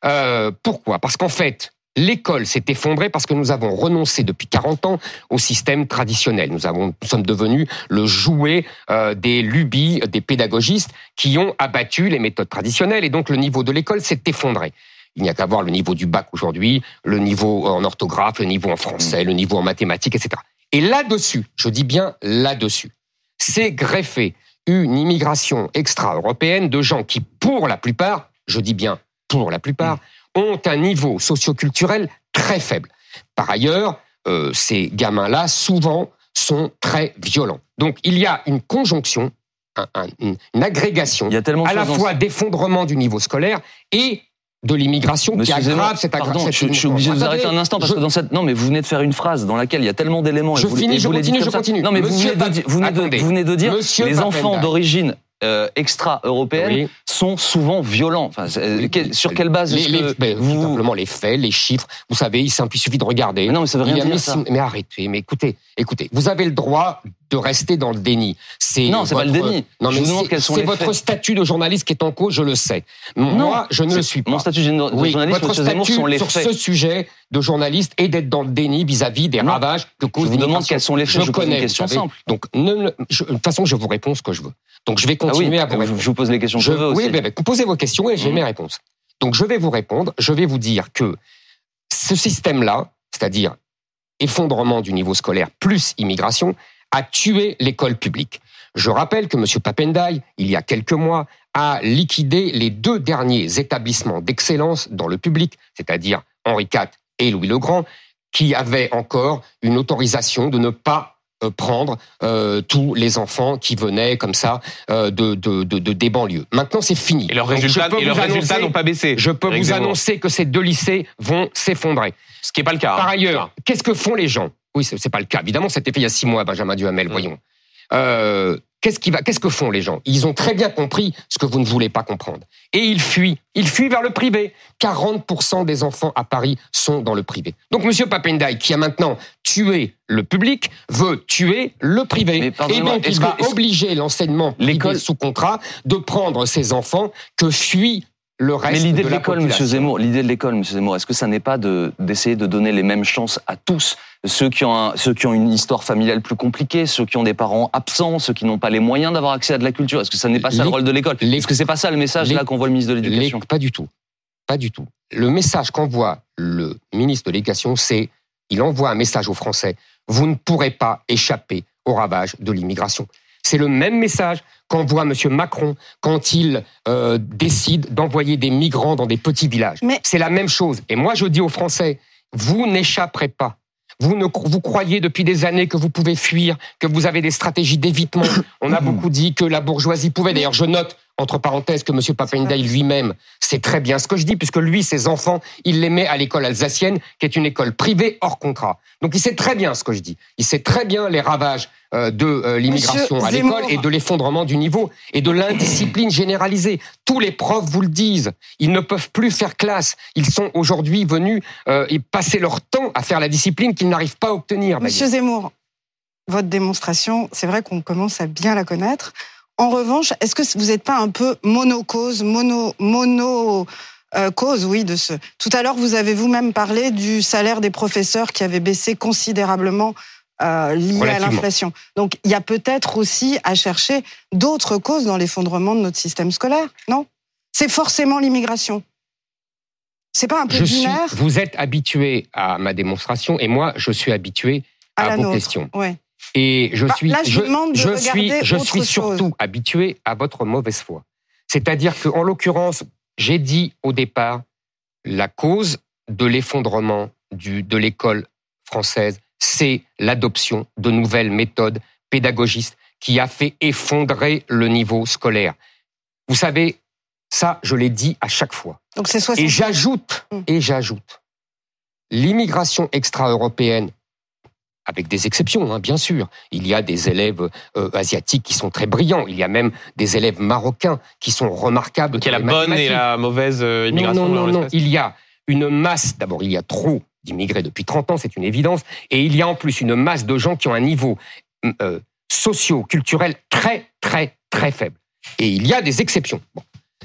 Euh, pourquoi? Parce qu'en fait, l'école s'est effondrée parce que nous avons renoncé depuis 40 ans au système traditionnel. Nous, avons, nous sommes devenus le jouet euh, des lubies des pédagogistes qui ont abattu les méthodes traditionnelles et donc le niveau de l'école s'est effondré. Il n'y a qu'à voir le niveau du bac aujourd'hui, le niveau en orthographe, le niveau en français, le niveau en mathématiques, etc. Et là-dessus, je dis bien là-dessus, c'est greffé une immigration extra-européenne de gens qui, pour la plupart, je dis bien pour la plupart, ont un niveau socioculturel très faible. Par ailleurs, euh, ces gamins-là, souvent, sont très violents. Donc, il y a une conjonction, un- un- une, agrégation, Il y a tellement de à la fois d'effondrement du niveau scolaire et de l'immigration qui aggrave cette aggravation. je, je suis obligé de vous arrêter un instant parce que dans cette non mais vous venez de faire une phrase dans laquelle il y a tellement d'éléments. et Je vous- finis, et je vous continue, je ça. continue. Non mais vous venez, de, di- vous, venez de, attendez. vous venez de dire Monsieur les enfants d'origine euh, extra-européenne Oui. sont souvent violents. Enfin, euh, quel- sur quelle base les, est-ce les- que ben, tout vous simplement les faits, les chiffres. Vous savez, il simple- il suffit de regarder. Mais non mais ça veut rien dire ça. Mais arrêtez, mais écoutez, écoutez, vous avez le droit de rester dans le déni. C'est Non, c'est pas le déni. Non, mais c'est- votre faits. statut de journaliste qui est en cause, je le sais. Moi, je ne le suis pas. Mon statut de Oui, journaliste, votre statut sont les sur faits. ce sujet de journaliste est d'être dans le déni vis-à-vis des Non. ravages que cause Je vous demande quels sont les faits. Je Je vous pose une connais, question simple. Donc, ne je- de toute façon, je vous réponds ce que je veux. Donc, je vais Ah oui, continuer à vous répondre. je vous pose les questions que Je- veux oui, aussi. mais posez vos questions et j'ai Mhm. mes réponses. Donc, je vais vous répondre. Je vais vous dire que ce système-là, c'est-à-dire effondrement du niveau scolaire plus immigration, a tué l'école publique. Je rappelle que M. Papendai, il y a quelques mois, a liquidé les deux derniers établissements d'excellence dans le public, c'est-à-dire Henri IV et Louis le Grand, qui avaient encore une autorisation de ne pas euh, prendre euh, tous les enfants qui venaient comme ça euh, de, de, de, de- des banlieues. Maintenant, c'est fini. Et leurs résultats, et leurs n'ont pas baissé. Je peux vous annoncer que ces deux lycées vont s'effondrer. Ce qui n'est pas le cas. hein. Par ailleurs, qu'est-ce que font les gens? Oui, c'est pas le cas. Évidemment, c'était fait il y a six mois, Benjamin Duhamel, Mm. voyons. Euh, Qu'est-ce qui va Qu'est-ce que font les gens? Ils ont très bien compris ce que vous ne voulez pas comprendre. Et ils fuient. Ils fuient vers le privé. 40% des enfants à Paris sont dans le privé. Donc, Monsieur Papendai, qui a maintenant tué le public, veut tuer le privé. Et donc, il va que- obliger l'enseignement privé L'école- sous contrat de prendre ses enfants que fuit le reste Mais l'idée de, l'école. Monsieur Zemmour, l'idée de l'école, Monsieur Zemmour, est-ce que ça n'est pas de d'essayer de donner les mêmes chances à tous, ceux qui ont un- ceux qui ont une histoire familiale plus compliquée, ceux qui ont des parents absents, ceux qui n'ont pas les moyens d'avoir accès à de la culture Est-ce que ça n'est pas ça le rôle de l'école? Est-ce que c'est pas ça le message là qu'on voit le ministre de l'Éducation? Pas du tout. Pas du tout. Le message qu'envoie le ministre de l'Éducation, c'est il envoie un message aux Français. Vous ne pourrez pas échapper au ravage de l'immigration. C'est le même message qu'envoie M. Macron quand il euh, décide d'envoyer des migrants dans des petits villages. Mais- C'est la même chose. Et moi, je dis aux Français, vous n'échapperez pas. Vous, ne, vous croyez depuis des années que vous pouvez fuir, que vous avez des stratégies d'évitement. On a beaucoup dit que la bourgeoisie pouvait. D'ailleurs, je note, entre parenthèses, que M. Papendai lui-même sait très bien ce que je dis, puisque lui, ses enfants, il les met à l'école alsacienne, qui est une école privée hors contrat. Donc il sait très bien ce que je dis. Il sait très bien les ravages euh, de euh, l'immigration à l'école et de l'effondrement du niveau et de l'indiscipline généralisée. Tous les profs vous le disent. Ils ne peuvent plus faire classe. Ils sont aujourd'hui venus euh, et passer leur temps à faire la discipline qu'ils n'arrivent pas à obtenir. Monsieur Zemmour, votre démonstration, c'est vrai qu'on commence à bien la connaître. En revanche, est-ce que vous n'êtes pas un peu monocause, mono, mono euh, cause, oui, de ce. Tout à l'heure, vous avez vous-même parlé du salaire des professeurs qui avait baissé considérablement euh, lié à l'inflation. Donc, il y a peut-être aussi à chercher d'autres causes dans l'effondrement de notre système scolaire, non? C'est forcément l'immigration. C'est pas un peu Je suis, vous êtes habitué à ma démonstration et moi, je suis habitué à à la vos nôtre. questions. Ouais. Et je Bah, suis, là, je suis, je suis chose. surtout habitué à votre mauvaise foi. C'est-à-dire que, en l'occurrence, j'ai dit au départ, la cause de l'effondrement de l'école française, c'est l'adoption de nouvelles méthodes pédagogistes qui a fait effondrer le niveau scolaire. Vous savez, ça, je l'ai dit à chaque fois. Donc, c'est 60. Et j'ajoute, Mm. et j'ajoute, l'immigration extra-européenne, avec des exceptions, hein, bien sûr. Il y a des élèves euh, asiatiques qui sont très brillants. Il y a même des élèves marocains qui sont remarquables. Donc il y a la bonne et la mauvaise euh, immigration non, non, non. Il y a une masse. D'abord, il y a trop d'immigrés depuis 30 ans, c'est une évidence. Et il y a en plus une masse de gens qui ont un niveau euh, socio-culturel très, très, très faible. Et il y a des exceptions. Bon.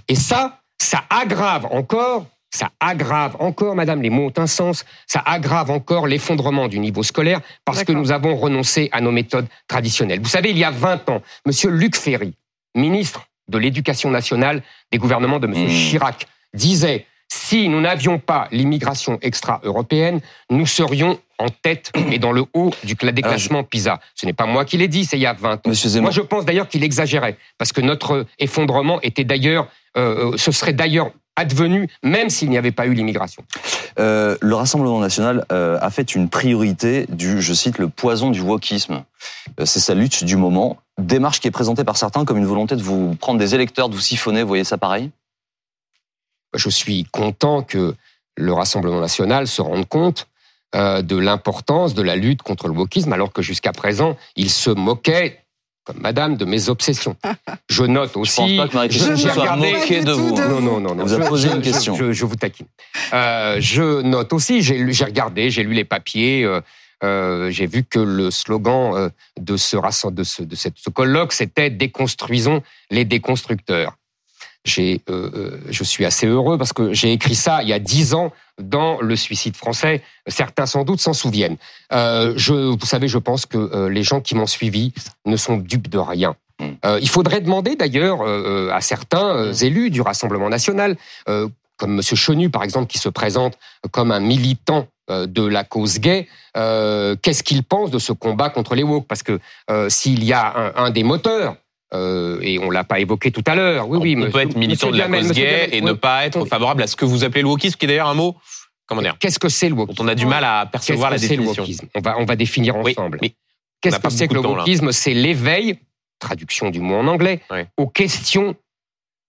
Et ça, ça aggrave encore, ça aggrave encore, madame, les mots ont un sens, ça aggrave encore l'effondrement du niveau scolaire parce que nous avons renoncé à nos méthodes traditionnelles. Vous savez, il y a 20 ans, monsieur Luc Ferry, ministre de l'Éducation nationale des gouvernements de monsieur Mmh. Chirac, disait si nous n'avions pas l'immigration extra-européenne, nous serions en tête et dans le haut du cla- des Ah, PISA. Ce n'est pas moi qui l'ai dit, c'est il y a 20 ans. Moi, je pense d'ailleurs qu'il exagérait, parce que notre effondrement était d'ailleurs, euh, euh, ce serait d'ailleurs advenu même s'il n'y avait pas eu l'immigration. euh, le Rassemblement national euh, a fait une priorité du, je cite, le poison du wokisme. Euh, C'est sa lutte du moment. Démarche qui est présentée par certains comme une volonté de vous prendre des électeurs, de vous siphonner. Vous voyez ça pareil? Je suis content que le Rassemblement national se rende compte de l'importance de la lutte contre le wokisme, alors que jusqu'à présent, il se moquait, comme madame, de mes obsessions. Je note aussi... Je pense pas que Marie-Christine soit regardé- moquée de vous. de Non, non, non, non. vous a Je- posé une question. Je, je vous taquine. Euh, je note aussi, j'ai lu- j'ai regardé, j'ai lu les papiers. euh, euh, j'ai vu que le slogan euh, de ce, de ce, de cette, ce colloque, c'était déconstruisons les déconstructeurs. J'ai, euh, euh, je suis assez heureux parce que j'ai écrit ça il y a dix ans dans le suicide français. Certains sans doute s'en souviennent. Euh, je, vous savez, je pense que euh, les gens qui m'ont suivi ne sont dupes de rien. Mm. Il faudrait demander d'ailleurs à certains euh, élus du Rassemblement national, comme Monsieur Chenu par exemple, qui se présente comme un militant de la cause gay, qu'est-ce qu'il pense de ce combat contre les woke? Parce que s'il y a un, un des moteurs, euh, et on l'a pas évoqué tout à l'heure, oui, oui, on monsieur- peut être militant de la Duhamel, cause gay et oui. ne pas être favorable à ce que vous appelez le wokisme, qui est d'ailleurs un mot, comment dire, Qu'est-ce que c'est le wokisme on a du mal à percevoir la le définition. wokisme on va, on va définir ensemble. Qu'est-ce que c'est que le wokisme C'est l'éveil, traduction du mot en anglais, aux questions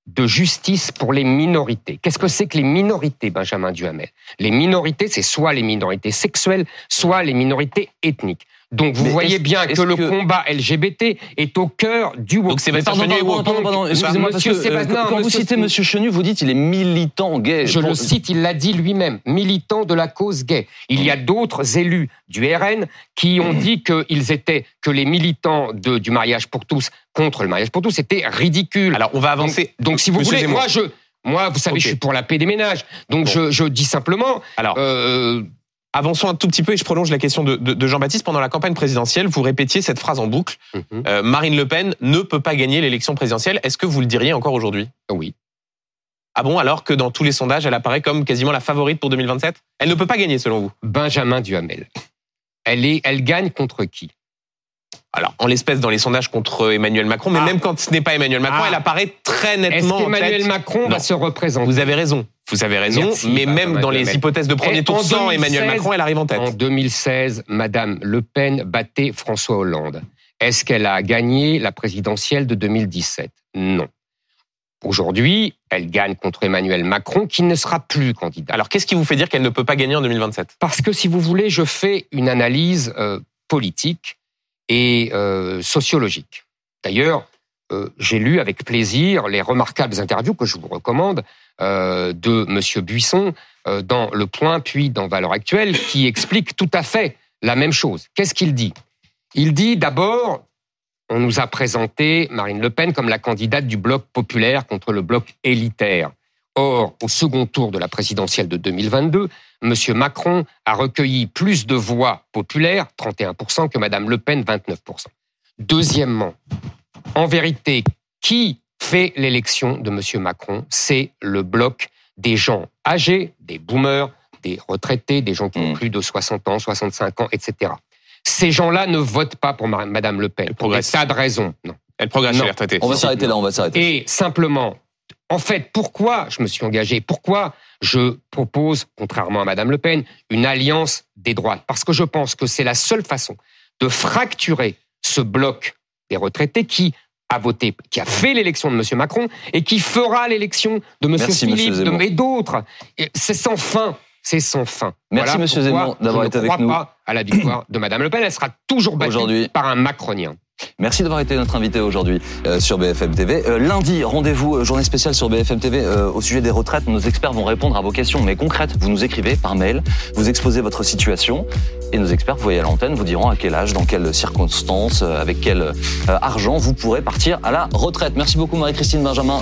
de justice pour les minorités. Qu'est-ce que c'est que les minorités, Benjamin Duhamel? Les minorités, c'est soit les minorités sexuelles, soit les minorités ethniques. Donc vous Mais voyez bien que le que- combat LGBT est au cœur du. Donc Sébastien Pardon, Chenu est pardon, woke. pardon, pardon, excusez-moi, parce que Monsieur euh, Sébastien, quand vous citez Monsieur Chenu, vous dites il est militant gay. Je Pour- le cite, il l'a dit lui-même, militant de la cause gay. Il y a d'autres élus du RN qui ont dit qu'ils étaient, que les militants de- du mariage pour tous contre le mariage pour tous, c'était ridicule. Alors on va avancer. donc, si vous Monsieur voulez, moi je, moi, vous savez, je suis pour la paix des ménages. Donc Bon. je, je dis simplement, Alors euh, avançons un tout petit peu et je prolonge la question de, de- de Jean-Baptiste. Pendant la campagne présidentielle, vous répétiez cette phrase en boucle mhm, euh, Marine Le Pen ne peut pas gagner l'élection présidentielle. Est-ce que vous le diriez encore aujourd'hui? Oui. Ah bon, alors que dans tous les sondages, elle apparaît comme quasiment la favorite pour 2027 Elle ne peut pas gagner selon vous? Benjamin Duhamel. Elle est, elle gagne contre qui? Alors, en l'espèce, dans les sondages contre Emmanuel Macron, mais Ah. même quand ce n'est pas Emmanuel Macron, Ah. elle apparaît très Est-ce nettement en qu'Emmanuel tête. Macron va se représenter? Vous avez raison. Vous avez raison. Merci, mais même Benjamin dans les Duhamel. hypothèses de premier Et tour sans 2016, Emmanuel Macron, elle arrive en tête. En 2016, Madame Le Pen battait François Hollande. Est-ce qu'elle a gagné la présidentielle de 2017 Non. Aujourd'hui, elle gagne contre Emmanuel Macron, qui ne sera plus candidat. Alors, qu'est-ce qui vous fait dire qu'elle ne peut pas gagner en 2027 Parce que si vous voulez, je fais une analyse euh, politique et euh, sociologique. D'ailleurs, euh, j'ai lu avec plaisir les remarquables interviews que je vous recommande euh, de Monsieur Buisson dans Le Point puis dans Valeurs Actuelles, qui explique tout à fait la même chose. Qu'est-ce qu'il dit? Il dit d'abord, on nous a présenté Marine Le Pen comme la candidate du bloc populaire contre le bloc élitaire. Or, au second tour de la présidentielle de 2022, M. Macron a recueilli plus de voix populaires, 31%, que Mme Le Pen, 29%. Deuxièmement, en vérité, qui fait l'élection de M. Macron? C'est le bloc des gens âgés, des boomers, des retraités, des gens qui ont Mm. plus de 60 ans, 65 ans, etc. Ces gens-là ne votent pas pour Mme Madame Le Pen, pour des progresse. tas de raisons. Non. Elle progresse Non. chez les retraités. On va s'arrêter là, on va s'arrêter. Et simplement, en fait, pourquoi je me suis engagé Pourquoi je propose, contrairement à Madame Le Pen, une alliance des droites? Parce que je pense que c'est la seule façon de fracturer ce bloc des retraités qui a voté, qui a fait l'élection de M. Macron et qui fera l'élection de M. Merci, monsieur Philippe de, et d'autres. C'est sans fin. C'est sans fin. Merci, monsieur pourquoi Zemmour, d'avoir je été ne avec crois nous. pas à la victoire de Madame Le Pen. Elle sera toujours battue par un Macronien. Merci d'avoir été notre invité aujourd'hui euh, sur BFM TV. Euh, lundi, rendez-vous, euh, journée spéciale sur BFM TV au sujet des retraites. Nos experts vont répondre à vos questions, mais concrètes. Vous nous écrivez par mail, vous exposez votre situation, et nos experts, vous voyez à l'antenne, vous diront à quel âge, dans quelles circonstances, avec quel argent vous pourrez partir à la retraite. Merci beaucoup Marie-Christine Benjamin.